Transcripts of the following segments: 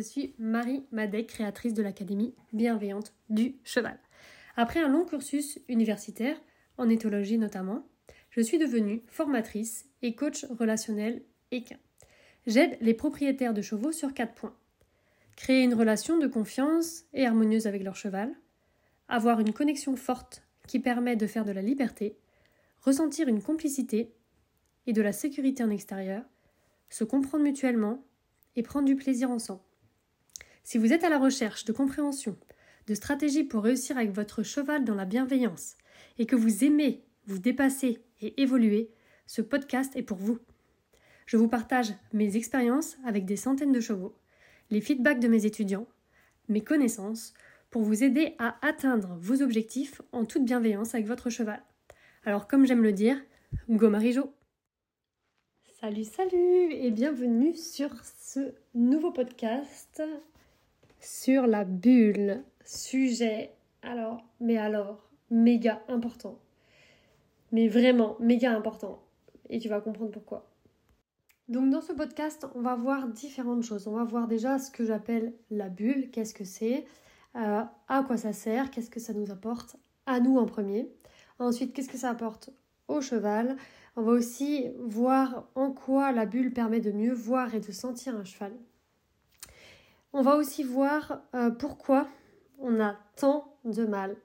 je suis Marie Madec, créatrice de l'Académie bienveillante du cheval. Après un long cursus universitaire, en éthologie notamment, je suis devenue formatrice et coach relationnel équin. J'aide les propriétaires de chevaux sur quatre points. Créer une relation de confiance et harmonieuse avec leur cheval, avoir une connexion forte qui permet de faire de la liberté, ressentir une complicité et de la sécurité en extérieur, se comprendre mutuellement et prendre du plaisir ensemble. Si vous êtes à la recherche de compréhension, de stratégies pour réussir avec votre cheval dans la bienveillance et que vous aimez vous dépasser et évoluer, ce podcast est pour vous. Je vous partage mes expériences avec des centaines de chevaux, les feedbacks de mes étudiants, mes connaissances, pour vous aider à atteindre vos objectifs en toute bienveillance avec votre cheval. Alors comme j'aime le dire, go Marijo Salut, salut et bienvenue sur ce nouveau podcast sur la bulle. Sujet, alors, mais alors, méga important. Mais vraiment, méga important. Et tu vas comprendre pourquoi. Donc dans ce podcast, on va voir différentes choses. On va voir déjà ce que j'appelle la bulle, qu'est-ce que c'est, euh, à quoi ça sert, qu'est-ce que ça nous apporte, à nous en premier. Ensuite, qu'est-ce que ça apporte au cheval, on va aussi voir en quoi la bulle permet de mieux voir et de sentir un cheval. On va aussi voir euh, pourquoi on a tant de mal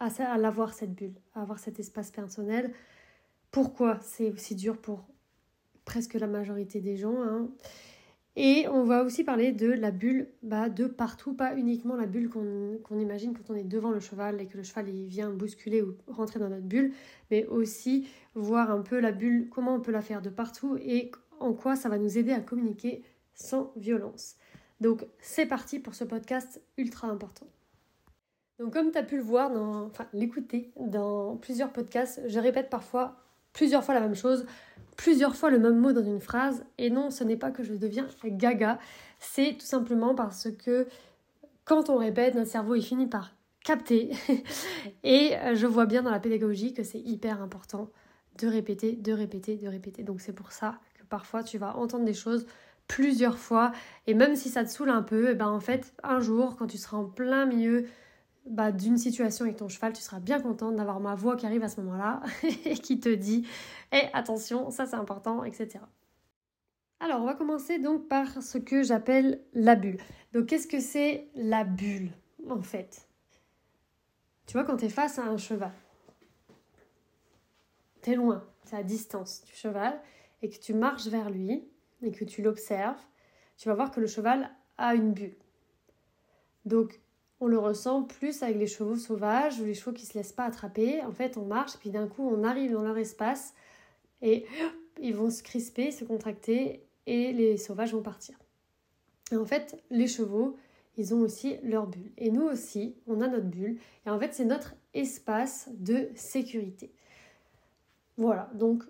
à, l'avoir cette bulle, à avoir cet espace personnel. Pourquoi c'est aussi dur pour presque la majorité des gens. Hein. Et on va aussi parler de la bulle bah, de partout, pas uniquement la bulle qu'on imagine quand on est devant le cheval et que le cheval vient bousculer ou rentrer dans notre bulle, mais aussi voir un peu la bulle, comment on peut la faire de partout et en quoi ça va nous aider à communiquer sans violence. Donc c'est parti pour ce podcast ultra important. Donc comme tu as pu le voir, dans, enfin l'écouter dans plusieurs podcasts, je répète parfois plusieurs fois la même chose plusieurs fois le même mot dans une phrase. Et non, ce n'est pas que je deviens gaga, c'est tout simplement parce que quand on répète, notre cerveau il finit par capter. et je vois bien dans la pédagogie que c'est hyper important de répéter, de répéter, de répéter. Donc c'est pour ça que parfois tu vas entendre des choses plusieurs fois et même si ça te saoule un peu, et eh ben en fait un jour quand tu seras en plein milieu bah, d'une situation avec ton cheval, tu seras bien contente d'avoir ma voix qui arrive à ce moment-là et qui te dit Eh, attention, ça c'est important, etc. Alors, on va commencer donc par ce que j'appelle la bulle. Donc, qu'est-ce que c'est la bulle en fait? Tu vois, quand tu es face à un cheval, tu es loin, c'est à distance du cheval, et que tu marches vers lui et que tu l'observes, tu vas voir que le cheval a une bulle. Donc, on le ressent plus avec les chevaux sauvages ou les chevaux qui ne se laissent pas attraper. En fait, on marche, puis d'un coup, on arrive dans leur espace et ils vont se crisper, se contracter et les sauvages vont partir. Et en fait, les chevaux, ils ont aussi leur bulle. Et nous aussi, on a notre bulle. Et en fait, c'est notre espace de sécurité. Voilà, donc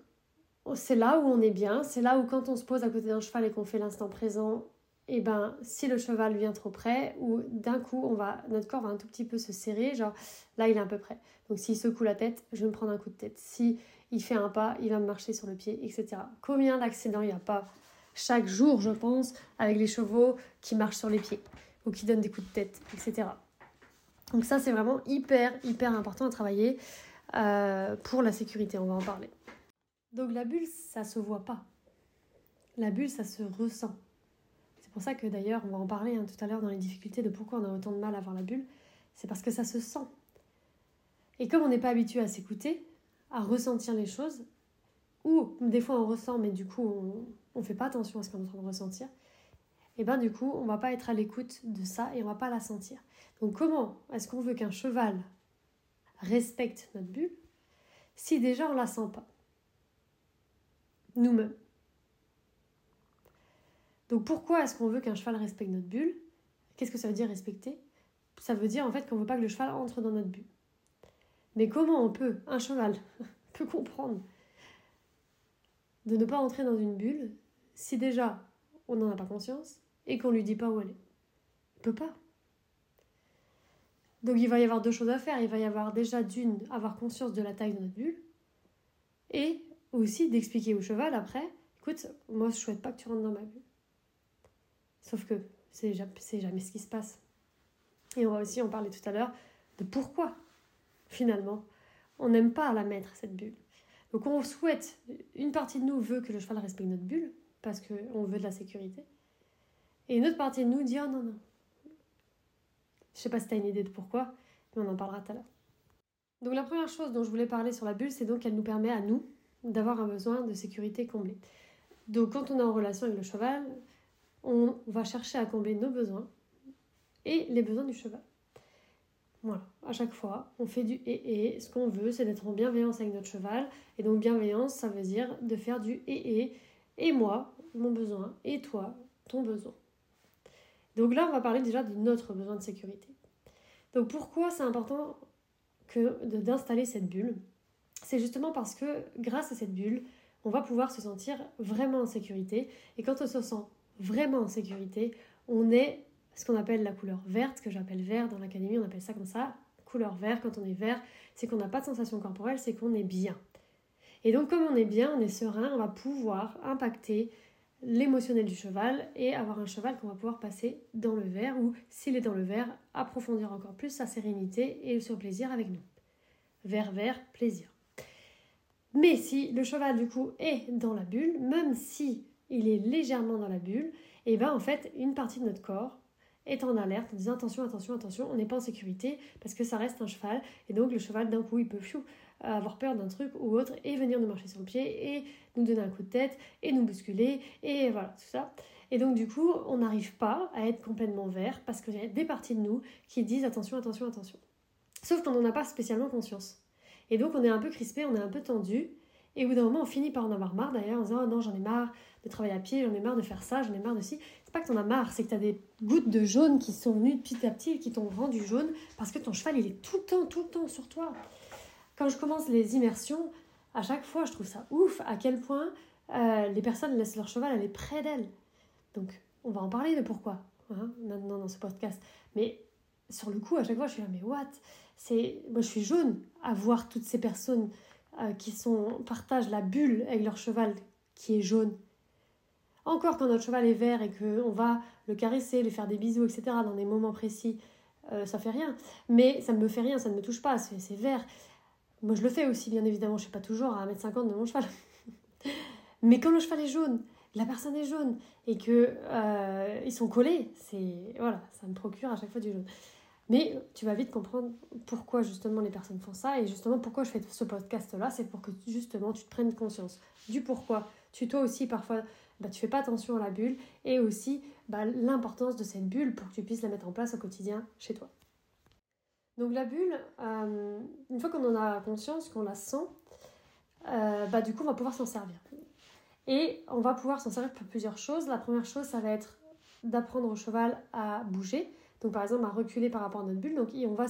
c'est là où on est bien, c'est là où quand on se pose à côté d'un cheval et qu'on fait l'instant présent, et eh ben si le cheval vient trop près ou d'un coup on va notre corps va un tout petit peu se serrer genre là il est à peu près. Donc s'il secoue la tête je vais me prendre un coup de tête. Si il fait un pas il va me marcher sur le pied etc combien d'accidents il n'y a pas chaque jour je pense avec les chevaux qui marchent sur les pieds ou qui donnent des coups de tête etc donc ça c'est vraiment hyper hyper important à travailler euh, pour la sécurité on va en parler donc la bulle ça se voit pas la bulle ça se ressent c'est pour ça que d'ailleurs, on va en parler hein, tout à l'heure dans les difficultés de pourquoi on a autant de mal à voir la bulle. C'est parce que ça se sent. Et comme on n'est pas habitué à s'écouter, à ressentir les choses, ou des fois on ressent, mais du coup on ne fait pas attention à ce qu'on est en train de ressentir, et bien du coup on va pas être à l'écoute de ça et on va pas la sentir. Donc comment est-ce qu'on veut qu'un cheval respecte notre bulle si déjà on la sent pas? Nous-mêmes donc pourquoi est-ce qu'on veut qu'un cheval respecte notre bulle? Qu'est-ce que ça veut dire respecter? Ça veut dire en fait qu'on ne veut pas que le cheval entre dans notre bulle. Mais comment on peut, un cheval peut comprendre de ne pas entrer dans une bulle si déjà on n'en a pas conscience et qu'on lui dit pas où aller? Il peut pas. Donc il va y avoir deux choses à faire. Il va y avoir déjà d'une, avoir conscience de la taille de notre bulle et aussi d'expliquer au cheval après, écoute, moi je souhaite pas que tu rentres dans ma bulle. Sauf que c'est jamais ce qui se passe. Et on va aussi en parler tout à l'heure de pourquoi, finalement, on n'aime pas la mettre, cette bulle. Donc on souhaite, une partie de nous veut que le cheval respecte notre bulle, parce qu'on veut de la sécurité. Et une autre partie de nous dit, oh non, non. Je sais pas si tu as une idée de pourquoi, mais on en parlera tout à l'heure. Donc la première chose dont je voulais parler sur la bulle, c'est donc qu'elle nous permet à nous d'avoir un besoin de sécurité comblé. Donc quand on est en relation avec le cheval, on va chercher à combler nos besoins et les besoins du cheval. Voilà, à chaque fois, on fait du et et. Ce qu'on veut, c'est d'être en bienveillance avec notre cheval. Et donc, bienveillance, ça veut dire de faire du et et. Et moi, mon besoin, et toi, ton besoin. Donc là, on va parler déjà de notre besoin de sécurité. Donc, pourquoi c'est important d'installer cette bulle? C'est justement parce que grâce à cette bulle, on va pouvoir se sentir vraiment en sécurité. Et quand on se sent vraiment en sécurité, on est ce qu'on appelle la couleur verte, que j'appelle vert dans l'académie, on appelle ça comme ça, couleur vert. Quand on est vert, c'est qu'on n'a pas de sensation corporelle, c'est qu'on est bien. Et donc comme on est bien, on est serein, on va pouvoir impacter l'émotionnel du cheval et avoir un cheval qu'on va pouvoir passer dans le vert ou s'il est dans le vert, approfondir encore plus sa sérénité et son plaisir avec nous. Vert, vert, plaisir. Mais si le cheval du coup est dans la bulle, même si il est légèrement dans la bulle, et eh bien en fait une partie de notre corps est en alerte en disant attention, attention, attention, on n'est pas en sécurité parce que ça reste un cheval et donc le cheval d'un coup il peut avoir peur d'un truc ou autre et venir nous marcher sur le pied et nous donner un coup de tête et nous bousculer et voilà tout ça. Et donc du coup on n'arrive pas à être complètement vert parce qu'il y a des parties de nous qui disent attention, attention, attention. Sauf qu'on n'en a pas spécialement conscience. Et donc on est un peu crispé, on est un peu tendu et au bout d'un moment, on finit par en avoir marre d'ailleurs, en disant oh non, j'en ai marre de travailler à pied, j'en ai marre de faire ça, j'en ai marre de ci. C'est pas que t'en as marre, c'est que t'as des gouttes de jaune qui sont venues petit à petit et qui t'ont rendu jaune parce que ton cheval, il est tout le temps, tout le temps sur toi. Quand je commence les immersions, à chaque fois, je trouve ça ouf à quel point euh, les personnes laissent leur cheval aller près d'elles. Donc, on va en parler de pourquoi hein, maintenant dans ce podcast. Mais sur le coup, à chaque fois, je suis là, mais what? C'est moi, je suis jaune à voir toutes ces personnes euh, qui sont, partagent la bulle avec leur cheval qui est jaune. Encore quand notre cheval est vert et qu'on va le caresser, lui faire des bisous, etc., dans des moments précis, euh, ça fait rien. Mais ça ne me fait rien, ça ne me touche pas, c'est vert. Moi, je le fais aussi, bien évidemment, je suis pas toujours à 1m50 de mon cheval. Mais quand le cheval est jaune, la personne est jaune et que euh, ils sont collés, c'est voilà, ça me procure à chaque fois du jaune. Mais tu vas vite comprendre pourquoi justement les personnes font ça et justement pourquoi je fais ce podcast-là, c'est pour que justement tu te prennes conscience du pourquoi. Tu toi aussi parfois bah, tu fais pas attention à la bulle et aussi bah, l'importance de cette bulle pour que tu puisses la mettre en place au quotidien chez toi. Donc la bulle, euh, une fois qu'on en a conscience, qu'on la sent, euh, bah, du coup on va pouvoir s'en servir. Et on va pouvoir s'en servir pour plusieurs choses. La première chose, ça va être d'apprendre au cheval à bouger. Donc par exemple à reculer par rapport à notre bulle. Donc on va,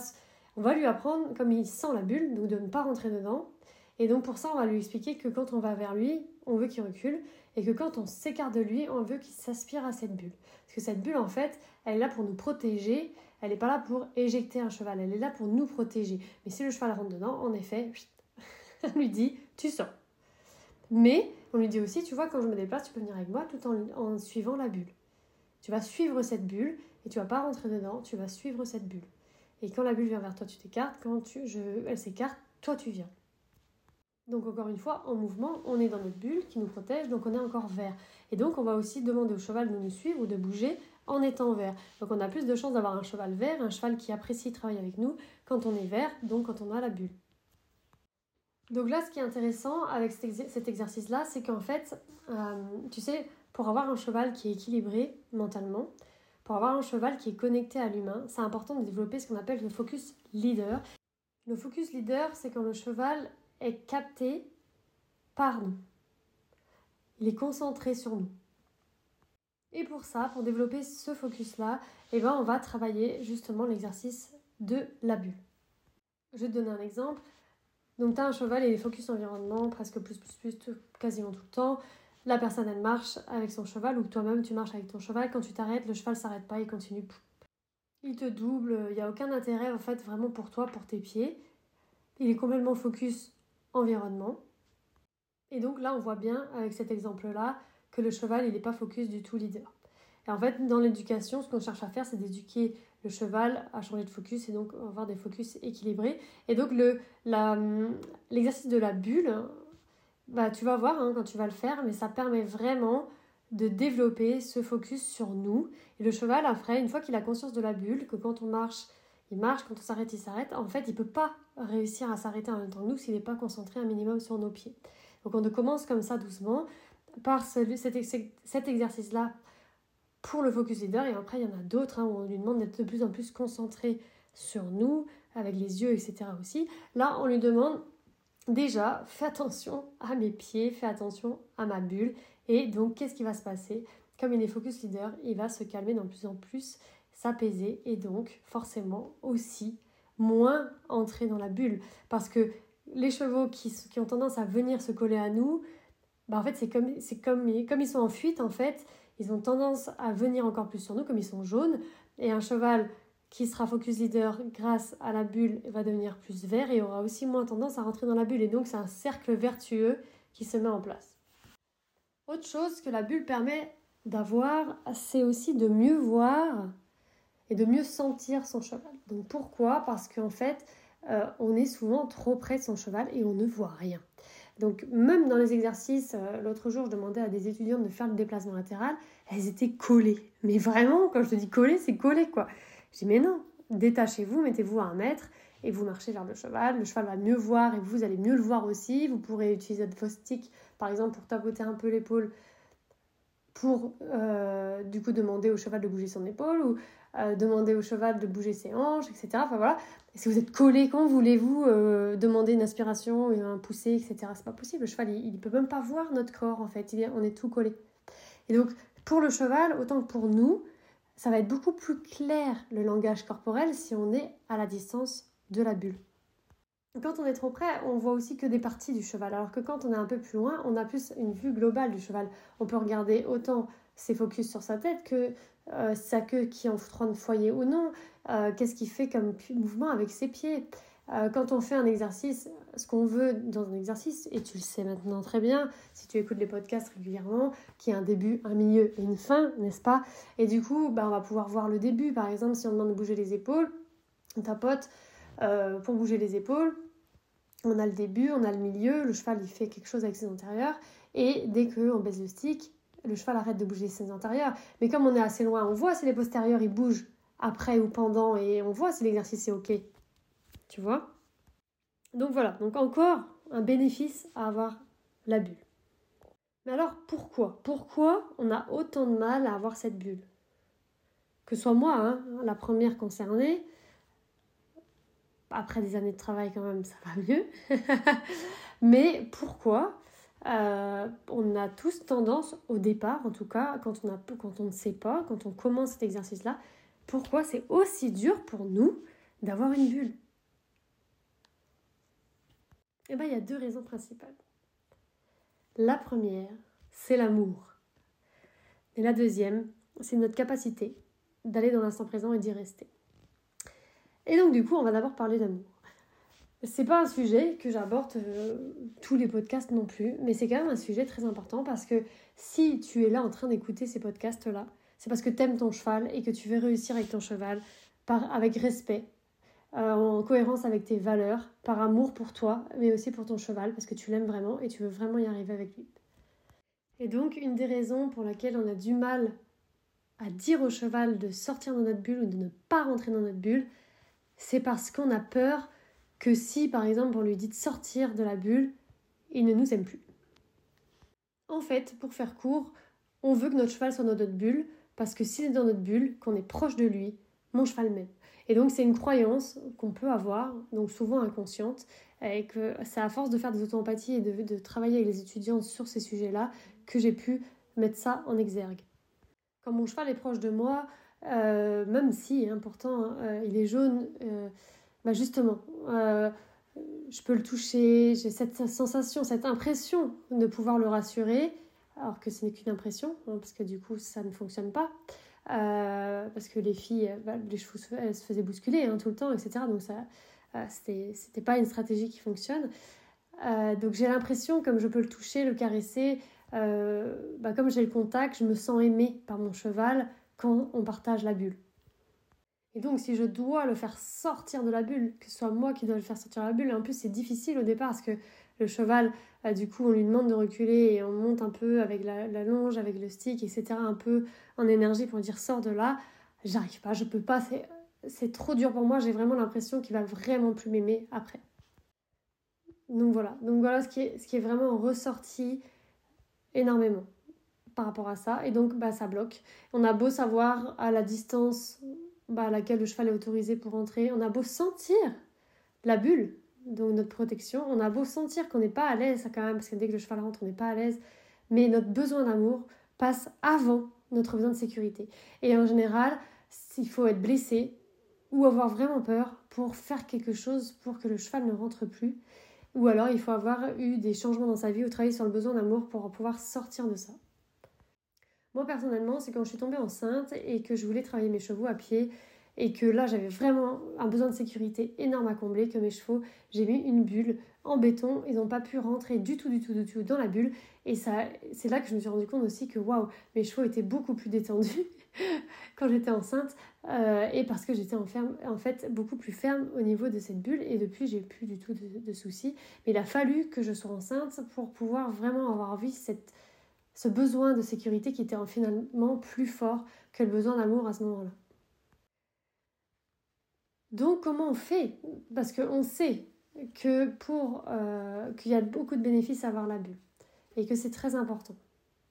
on va lui apprendre, comme il sent la bulle, donc de ne pas rentrer dedans. Et donc pour ça, on va lui expliquer que quand on va vers lui, on veut qu'il recule. Et que quand on s'écarte de lui, on veut qu'il s'aspire à cette bulle. Parce que cette bulle, en fait, elle est là pour nous protéger. Elle n'est pas là pour éjecter un cheval. Elle est là pour nous protéger. Mais si le cheval rentre dedans, en effet, on lui dit, tu sors. Mais on lui dit aussi, tu vois, quand je me déplace, tu peux venir avec moi tout en, en suivant la bulle. Tu vas suivre cette bulle et tu vas pas rentrer dedans, tu vas suivre cette bulle. Et quand la bulle vient vers toi, tu t'écartes. Quand elle s'écarte, toi tu viens. Donc encore une fois, en mouvement, on est dans notre bulle qui nous protège, donc on est encore vert. Et donc on va aussi demander au cheval de nous suivre ou de bouger en étant vert. Donc on a plus de chances d'avoir un cheval vert, un cheval qui apprécie travailler avec nous quand on est vert, donc quand on a la bulle. Donc là, ce qui est intéressant avec cet exercice-là, c'est qu'en fait, euh, tu sais, pour avoir un cheval qui est équilibré mentalement, pour avoir un cheval qui est connecté à l'humain, c'est important de développer ce qu'on appelle le focus leader. Le focus leader, c'est quand le cheval est capté par nous. Il est concentré sur nous. Et pour ça, pour développer ce focus-là, eh ben, on va travailler justement l'exercice de la bulle. Je vais te donner un exemple. Donc, tu as un cheval et il est focus environnement, presque plus, plus, plus, quasiment tout le temps la personne elle marche avec son cheval ou toi-même tu marches avec ton cheval, quand tu t'arrêtes, le cheval s'arrête pas, il continue. Il te double, il n'y a aucun intérêt en fait vraiment pour toi, pour tes pieds. Il est complètement focus environnement. Et donc là on voit bien avec cet exemple-là que le cheval il n'est pas focus du tout leader. Et en fait, dans l'éducation, ce qu'on cherche à faire, c'est d'éduquer le cheval à changer de focus et donc avoir des focus équilibrés. Et donc, l'exercice de la bulle, bah, tu vas voir hein, quand tu vas le faire, mais ça permet vraiment de développer ce focus sur nous. Et le cheval, après, une fois qu'il a conscience de la bulle, que quand on marche, il marche, quand on s'arrête, il s'arrête, en fait, il ne peut pas réussir à s'arrêter en même temps que nous s'il n'est pas concentré un minimum sur nos pieds. Donc on commence comme ça doucement par cet, exercice-là pour le focus leader et après il y en a d'autres hein, où on lui demande d'être de plus en plus concentré sur nous, avec les yeux, etc. aussi. Là, on lui demande déjà, fais attention à mes pieds, fais attention à ma bulle. Et donc, qu'est-ce qui va se passer? Comme il est focus leader, il va se calmer de plus en plus, s'apaiser et donc forcément aussi moins entrer dans la bulle. Parce que les chevaux qui, ont tendance à venir se coller à nous, bah en fait, c'est comme ils sont en fuite, en fait, ils ont tendance à venir encore plus sur nous, comme ils sont jaunes. Et un cheval qui sera focus leader grâce à la bulle va devenir plus vert et aura aussi moins tendance à rentrer dans la bulle. Et donc, c'est un cercle vertueux qui se met en place. Autre chose que la bulle permet d'avoir, c'est aussi de mieux voir et de mieux sentir son cheval. Donc pourquoi? Parce qu'en fait, euh, on est souvent trop près de son cheval et on ne voit rien. Donc même dans les exercices, euh, l'autre jour je demandais à des étudiantes de faire le déplacement latéral, elles étaient collées. Mais vraiment, quand je te dis collées, c'est collé quoi. Je dis mais non, détachez-vous, mettez-vous à un mètre et vous marchez vers le cheval. Le cheval va mieux voir et vous allez mieux le voir aussi. Vous pourrez utiliser vos sticks par exemple pour tapoter un peu l'épaule pour euh, du coup demander au cheval de bouger son épaule ou euh, demander au cheval de bouger ses hanches, etc. Enfin voilà. si vous êtes collé, quand voulez-vous euh, demander une aspiration, un poussé, etc. C'est pas possible. Le cheval, il, ne peut même pas voir notre corps en fait. Il on est tout collé. Et donc pour le cheval, autant que pour nous, ça va être beaucoup plus clair le langage corporel si on est à la distance de la bulle. Quand on est trop près, on voit aussi que des parties du cheval, alors que quand on est un peu plus loin, on a plus une vue globale du cheval. On peut regarder autant ses focus sur sa tête que euh, sa queue qui en train de foyer ou non, euh, qu'est-ce qu'il fait comme mouvement avec ses pieds. Euh, quand on fait un exercice, ce qu'on veut dans un exercice, et tu le sais maintenant très bien, si tu écoutes les podcasts régulièrement, qui a un début, un milieu et une fin, n'est-ce pas? Et du coup, bah, on va pouvoir voir le début. Par exemple, si on demande de bouger les épaules, on tapote pour bouger les épaules. On a le début, on a le milieu, le cheval il fait quelque chose avec ses antérieurs, et dès qu'on baisse le stick, le cheval arrête de bouger ses antérieurs. Mais comme on est assez loin, on voit si les postérieurs ils bougent après ou pendant et on voit si l'exercice est ok. Tu vois. Donc voilà, donc encore un bénéfice à avoir la bulle. Mais alors pourquoi? Pourquoi on a autant de mal à avoir cette bulle? Que soit moi, hein, la première concernée, après des années de travail quand même, ça va mieux. Mais pourquoi euh, on a tous tendance, au départ en tout cas, quand on ne sait pas, quand on commence cet exercice-là, pourquoi c'est aussi dur pour nous d'avoir une bulle? Eh bien, il y a deux raisons principales. La première, c'est l'amour. Et la deuxième, c'est notre capacité d'aller dans l'instant présent et d'y rester. Et donc, du coup, on va d'abord parler d'amour. C'est pas un sujet que j'aborde euh, tous les podcasts non plus, mais c'est quand même un sujet très important parce que si tu es là en train d'écouter ces podcasts-là, c'est parce que tu aimes ton cheval et que tu veux réussir avec ton cheval avec respect, euh, en cohérence avec tes valeurs, par amour pour toi, mais aussi pour ton cheval parce que tu l'aimes vraiment et tu veux vraiment y arriver avec lui. Et donc, une des raisons pour laquelle on a du mal à dire au cheval de sortir dans notre bulle ou de ne pas rentrer dans notre bulle, c'est parce qu'on a peur que si, par exemple, on lui dit de sortir de la bulle, il ne nous aime plus. En fait, pour faire court, on veut que notre cheval soit dans notre bulle, parce que s'il est dans notre bulle, qu'on est proche de lui, mon cheval m'aime. Et donc c'est une croyance qu'on peut avoir, donc souvent inconsciente, et que c'est à force de faire des auto-empathies et de, travailler avec les étudiants sur ces sujets-là que j'ai pu mettre ça en exergue. Quand mon cheval est proche de moi, euh, même si, important, hein, euh, il est jaune, euh, bah justement, je peux le toucher, j'ai cette sensation, cette impression de pouvoir le rassurer, alors que ce n'est qu'une impression, hein, parce que du coup ça ne fonctionne pas. Euh, parce que les filles, bah, les chevaux elles se faisaient bousculer hein, tout le temps, etc. Donc ça, euh, c'était pas une stratégie qui fonctionne. donc j'ai l'impression, comme je peux le toucher, le caresser, bah, comme j'ai le contact, je me sens aimée par mon cheval quand on partage la bulle. Et donc, si je dois le faire sortir de la bulle, que ce soit moi qui dois le faire sortir de la bulle, en plus c'est difficile au départ parce que le cheval, euh, du coup, on lui demande de reculer et on monte un peu avec la, longe, avec le stick, etc., un peu en énergie pour dire sors de là. J'arrive pas, je peux pas, c'est trop dur pour moi, j'ai vraiment l'impression qu'il va vraiment plus m'aimer après. Donc voilà, donc voilà ce qui est, vraiment ressorti énormément par rapport à ça. Et donc, bah, ça bloque. On a beau savoir à la distance bah, à laquelle le cheval est autorisé pour entrer, on a beau sentir la bulle, donc notre protection, on a beau sentir qu'on n'est pas à l'aise quand même, parce que dès que le cheval rentre, on n'est pas à l'aise, mais notre besoin d'amour passe avant notre besoin de sécurité. Et en général, il faut être blessé ou avoir vraiment peur pour faire quelque chose pour que le cheval ne rentre plus. Ou alors il faut avoir eu des changements dans sa vie ou travailler sur le besoin d'amour pour pouvoir sortir de ça. Moi personnellement, c'est quand je suis tombée enceinte et que je voulais travailler mes chevaux à pied et que là j'avais vraiment un besoin de sécurité énorme à combler, que mes chevaux, j'ai mis une bulle en béton, ils n'ont pas pu rentrer du tout, du tout, du tout dans la bulle. Et ça, c'est là que je me suis rendu compte aussi que waouh, mes chevaux étaient beaucoup plus détendus quand j'étais enceinte euh, et parce que j'étais en, fait beaucoup plus ferme au niveau de cette bulle et depuis j'ai plus du tout de, soucis. Mais il a fallu que je sois enceinte pour pouvoir vraiment avoir vu cette ce besoin de sécurité qui était finalement plus fort que le besoin d'amour à ce moment-là. Donc comment on fait? Parce qu'on sait que pour euh, qu'il y a beaucoup de bénéfices à avoir la bulle et que c'est très important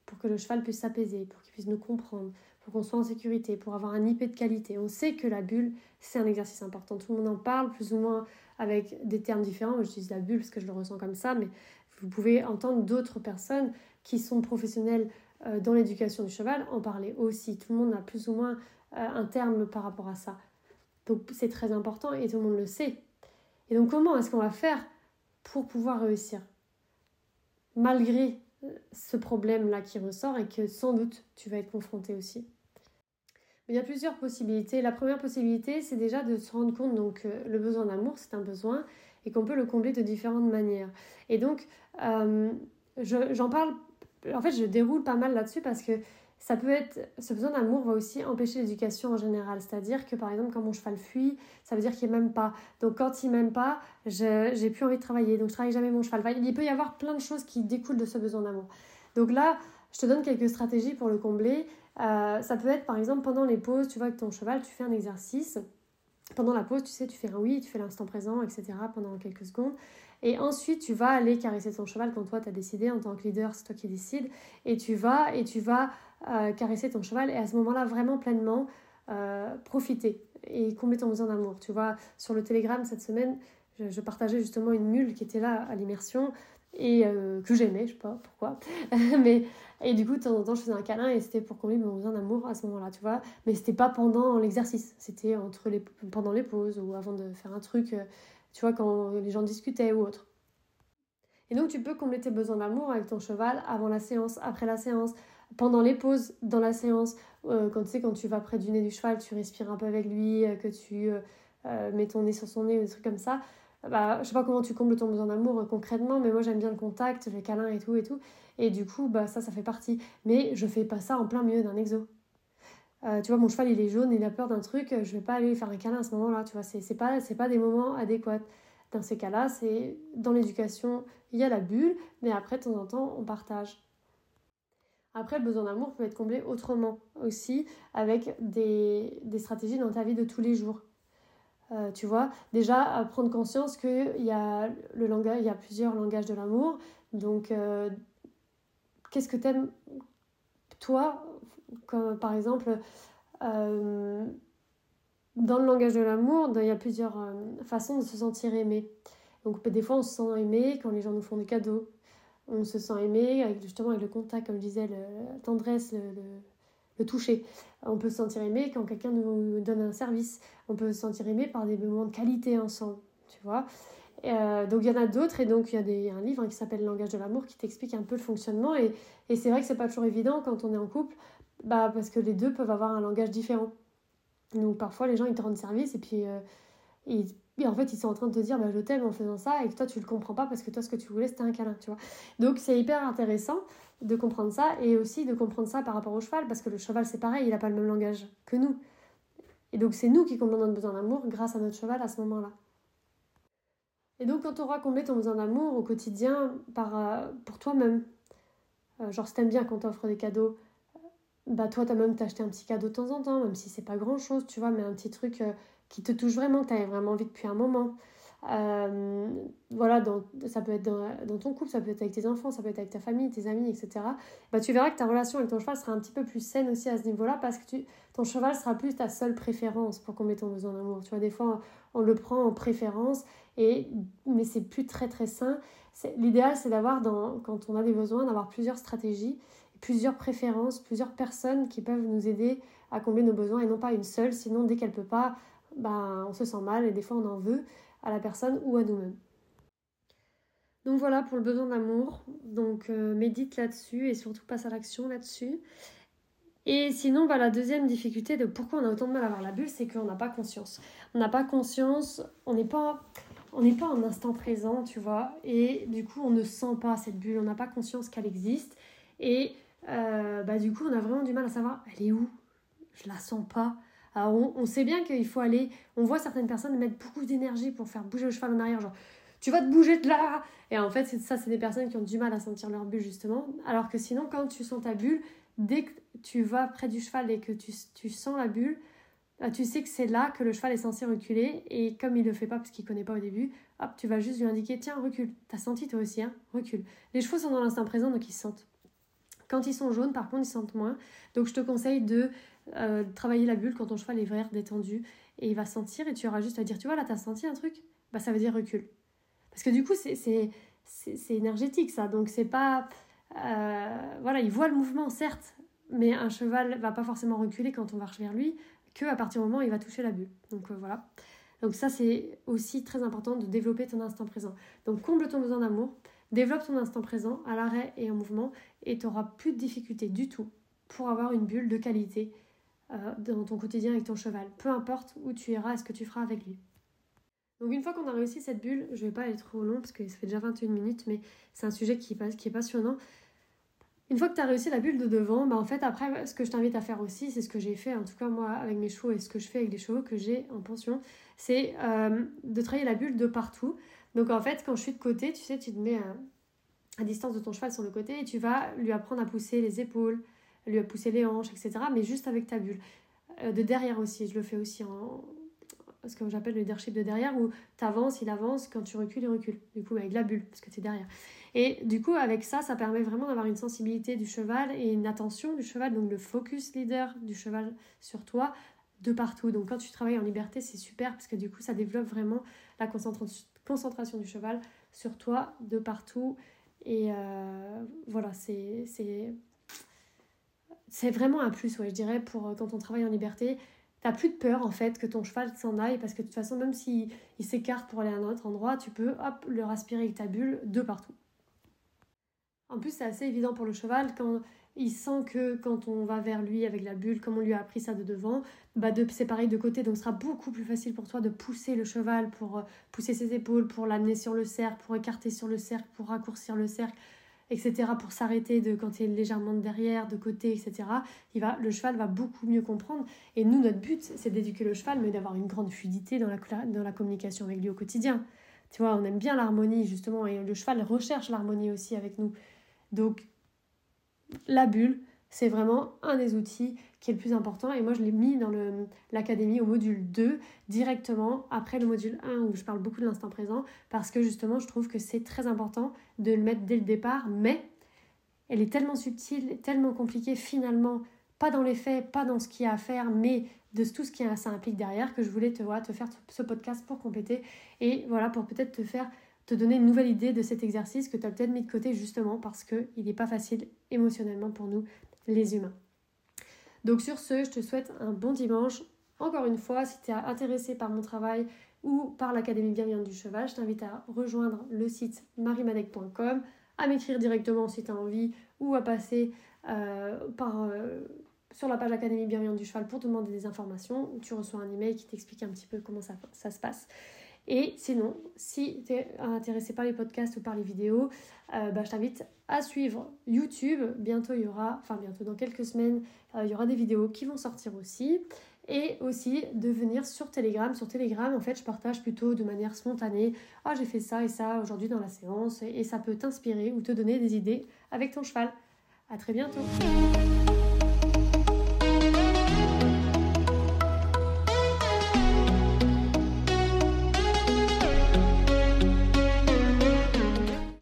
pour que le cheval puisse s'apaiser, pour qu'il puisse nous comprendre, pour qu'on soit en sécurité, pour avoir un IP de qualité. On sait que la bulle, c'est un exercice important. Tout le monde en parle plus ou moins avec des termes différents. Moi, j'utilise la bulle parce que je le ressens comme ça, mais vous pouvez entendre d'autres personnes qui sont professionnels euh, dans l'éducation du cheval en parler aussi. Tout le monde a plus ou moins euh, un terme par rapport à ça. C'est très important et tout le monde le sait. Et donc comment est-ce qu'on va faire pour pouvoir réussir? Malgré euh, ce problème-là qui ressort et que sans doute tu vas être confronté aussi. Il y a plusieurs possibilités. La première possibilité, c'est déjà de se rendre compte donc le besoin d'amour, c'est un besoin et qu'on peut le combler de différentes manières. Et donc, j'en parle en fait, je déroule pas mal là-dessus parce que ça peut être, ce besoin d'amour va aussi empêcher l'éducation en général. C'est-à-dire que par exemple, quand mon cheval fuit, ça veut dire qu'il m'aime pas. Donc quand il m'aime pas, j'ai plus envie de travailler. Donc je travaille jamais mon cheval. il peut y avoir plein de choses qui découlent de ce besoin d'amour. Donc là, je te donne quelques stratégies pour le combler. Euh, ça peut être par exemple pendant les pauses, tu vois, avec ton cheval, tu fais un exercice. Pendant la pause, tu sais, tu fais un oui, tu fais l'instant présent, etc. pendant quelques secondes. Et ensuite, tu vas aller caresser ton cheval quand toi, tu as décidé, en tant que leader, c'est toi qui décides. Et tu vas, et tu vas euh, caresser ton cheval et à ce moment-là, vraiment pleinement euh, profiter et combler ton besoin d'amour. Tu vois, sur le Telegram cette semaine, je, partageais justement une mule qui était là à l'immersion et euh, que j'aimais, je sais pas pourquoi. mais et du coup, de temps en temps, je faisais un câlin et c'était pour combler mon besoin d'amour à ce moment-là, tu vois. Mais c'était pas pendant l'exercice, c'était entre les pendant les pauses ou avant de faire un truc tu vois, quand les gens discutaient ou autre. Et donc tu peux combler tes besoins d'amour avec ton cheval avant la séance, après la séance, pendant les pauses dans la séance, euh, quand tu sais quand tu vas près du nez du cheval, tu respires un peu avec lui, euh, que tu euh, mets ton nez sur son nez ou des trucs comme ça. Bah, je sais pas comment tu combles ton besoin d'amour concrètement, mais moi j'aime bien le contact, les câlins et tout et tout. Et du coup, bah ça, ça fait partie. Mais je fais pas ça en plein milieu d'un exo. Tu vois, mon cheval, il est jaune, il a peur d'un truc, je vais pas aller faire un câlin à ce moment-là, tu vois, c'est pas, pas des moments adéquats. Dans ces cas-là, c'est dans l'éducation, il y a la bulle, mais après, de temps en temps, on partage. Après, le besoin d'amour peut être comblé autrement aussi, avec des, stratégies dans ta vie de tous les jours. Euh, tu vois, déjà, prendre conscience qu'il y, a il y a plusieurs langages de l'amour. Donc, euh, qu'est-ce que t'aimes, toi, comme par exemple, euh, dans le langage de l'amour, il y a plusieurs façons de se sentir aimé. Donc des fois, on se sent aimé quand les gens nous font des cadeaux. On se sent aimé avec, justement avec le contact, comme je disais, la tendresse, le, toucher. On peut se sentir aimé quand quelqu'un nous donne un service. On peut se sentir aimé par des moments de qualité ensemble, tu vois. Euh, donc il y en a d'autres et donc il y a un livre qui s'appelle Langage de l'amour qui t'explique un peu le fonctionnement et, et c'est vrai que c'est pas toujours évident quand on est en couple bah, parce que les deux peuvent avoir un langage différent. Donc parfois les gens ils te rendent service et puis euh, en fait ils sont en train de te dire bah, je t'aime en faisant ça et que toi tu le comprends pas parce que toi ce que tu voulais c'était un câlin, tu vois. Donc c'est hyper intéressant de comprendre ça et aussi de comprendre ça par rapport au cheval parce que le cheval c'est pareil, il n'a pas le même langage que nous. Et donc c'est nous qui comblons notre besoin d'amour grâce à notre cheval à ce moment-là. Et donc quand tu auras comblé ton besoin d'amour au quotidien par, euh, pour toi-même, euh, genre si t'aimes bien quand t'offres des cadeaux, bah toi t'as même t'acheter un petit cadeau de temps en temps, même si c'est pas grand chose, tu vois, mais un petit truc euh, qui te touche vraiment, que t'avais vraiment envie depuis un moment. Euh, voilà, ça peut être dans, ton couple, ça peut être avec tes enfants, ça peut être avec ta famille, tes amis, etc. Bah, tu verras que ta relation avec ton cheval sera un petit peu plus saine aussi à ce niveau-là parce que tu, ton cheval sera plus ta seule préférence pour combler ton besoin d'amour. Tu vois, des fois, on, le prend en préférence, et, mais c'est plus très très sain. L'idéal, c'est d'avoir, quand on a des besoins, d'avoir plusieurs stratégies, plusieurs préférences, plusieurs personnes qui peuvent nous aider à combler nos besoins et non pas une seule. Sinon, dès qu'elle peut pas, bah, on se sent mal et des fois on en veut à la personne ou à nous-mêmes. Donc voilà pour le besoin d'amour. Donc euh, médite là-dessus et surtout passe à l'action là-dessus. Et sinon, bah, la deuxième difficulté de pourquoi on a autant de mal à avoir la bulle, c'est qu'on n'a pas conscience. On n'a pas conscience, on n'est pas, on n'est pas en instant présent, tu vois. Et du coup, on ne sent pas cette bulle, on n'a pas conscience qu'elle existe. Et euh, bah, du coup, on a vraiment du mal à savoir, elle est où? Je la sens pas. On, sait bien qu'il faut aller. On voit certaines personnes mettre beaucoup d'énergie pour faire bouger le cheval en arrière, genre tu vas te bouger de là Et en fait, ça, c'est des personnes qui ont du mal à sentir leur bulle, justement. Alors que sinon, quand tu sens ta bulle, dès que tu vas près du cheval et que tu, tu sens la bulle, bah, tu sais que c'est là que le cheval est censé reculer. Et comme il le fait pas parce qu'il connaît pas au début, hop, tu vas juste lui indiquer tiens, recule. T'as senti toi aussi, hein Recule. Les chevaux sont dans l'instant présent, donc ils sentent. Quand ils sont jaunes, par contre, ils sentent moins. Donc je te conseille de euh, travailler la bulle quand ton cheval est vert, détendu, et il va sentir, et tu auras juste à dire, tu vois, là, t'as senti un truc Bah ça veut dire recule. Parce que du coup, c'est énergétique, ça. Donc c'est pas... Euh, voilà, il voit le mouvement, certes, mais un cheval va pas forcément reculer quand on marche vers lui, que à partir du moment où il va toucher la bulle. Donc euh, voilà. Donc ça, c'est aussi très important de développer ton instant présent. Donc comble ton besoin d'amour, développe ton instant présent à l'arrêt et en mouvement, et tu n'auras plus de difficultés du tout pour avoir une bulle de qualité euh, dans ton quotidien avec ton cheval. Peu importe où tu iras et ce que tu feras avec lui. Donc une fois qu'on a réussi cette bulle, je vais pas aller trop long parce que ça fait déjà 21 minutes, mais c'est un sujet qui, qui est passionnant. Une fois que tu as réussi la bulle de devant, bah en fait après ce que je t'invite à faire aussi, c'est ce que j'ai fait en tout cas moi avec mes chevaux et ce que je fais avec les chevaux que j'ai en pension, c'est euh, de travailler la bulle de partout. Donc en fait quand je suis de côté, tu sais, tu te mets à, à distance de ton cheval sur le côté et tu vas lui apprendre à pousser les épaules, lui pousser les hanches, etc. Mais juste avec ta bulle. Euh, de derrière aussi, je le fais aussi en ce que j'appelle le leadership de derrière où tu avances, il avance, quand tu recules, il recule. Du coup, avec la bulle, parce que tu es derrière. Et du coup, avec ça, ça permet vraiment d'avoir une sensibilité du cheval et une attention du cheval, donc le focus leader du cheval sur toi de partout. Donc quand tu travailles en liberté, c'est super parce que du coup, ça développe vraiment la concentration du cheval sur toi de partout. Et euh, voilà, c'est c'est vraiment un plus, ouais, je dirais, pour euh, quand on travaille en liberté. T'as plus de peur en fait que ton cheval s'en aille parce que de toute façon, même s'il il, s'écarte pour aller à un autre endroit, tu peux hop, le respirer avec ta bulle de partout. En plus, c'est assez évident pour le cheval quand il sent que quand on va vers lui avec la bulle, comme on lui a appris ça de devant, bah de, c'est pareil de côté, donc ce sera beaucoup plus facile pour toi de pousser le cheval pour euh, pousser ses épaules, pour l'amener sur le cercle, pour écarter sur le cercle, pour raccourcir le cercle etc., pour s'arrêter de quand il est légèrement de derrière, de côté, etc., il va, le cheval va beaucoup mieux comprendre. Et nous, notre but, c'est d'éduquer le cheval, mais d'avoir une grande fluidité dans la, dans la communication avec lui au quotidien. Tu vois, on aime bien l'harmonie, justement, et le cheval recherche l'harmonie aussi avec nous. Donc, la bulle, c'est vraiment un des outils qui est le plus important. Et moi, je l'ai mis dans l'académie au module 2, directement après le module 1, où je parle beaucoup de l'instant présent, parce que justement, je trouve que c'est très important de le mettre dès le départ. Mais elle est tellement subtile, tellement compliquée, finalement, pas dans les faits, pas dans ce qu'il y a à faire, mais de tout ce qui ça implique derrière, que je voulais te, te faire ce podcast pour compléter. Et voilà, pour peut-être te faire te donner une nouvelle idée de cet exercice que tu as peut-être mis de côté justement parce qu'il n'est pas facile émotionnellement pour nous les humains. Donc sur ce, je te souhaite un bon dimanche. Encore une fois, si tu es intéressé par mon travail ou par l'Académie Bienveillante du Cheval, je t'invite à rejoindre le site marimadec.com, à m'écrire directement si tu as envie ou à passer euh, euh, sur la page Académie Bienveillante du Cheval pour demander des informations. Tu reçois un email qui t'explique un petit peu comment ça, ça se passe. Et sinon, si tu es intéressé par les podcasts ou par les vidéos, euh, bah, je t'invite à suivre YouTube. Bientôt, il y aura, enfin bientôt dans quelques semaines, euh, il y aura des vidéos qui vont sortir aussi. Et aussi de venir sur Telegram. Sur Telegram, en fait, je partage plutôt de manière spontanée. Ah, j'ai fait ça et ça aujourd'hui dans la séance. Et ça peut t'inspirer ou te donner des idées avec ton cheval. À très bientôt.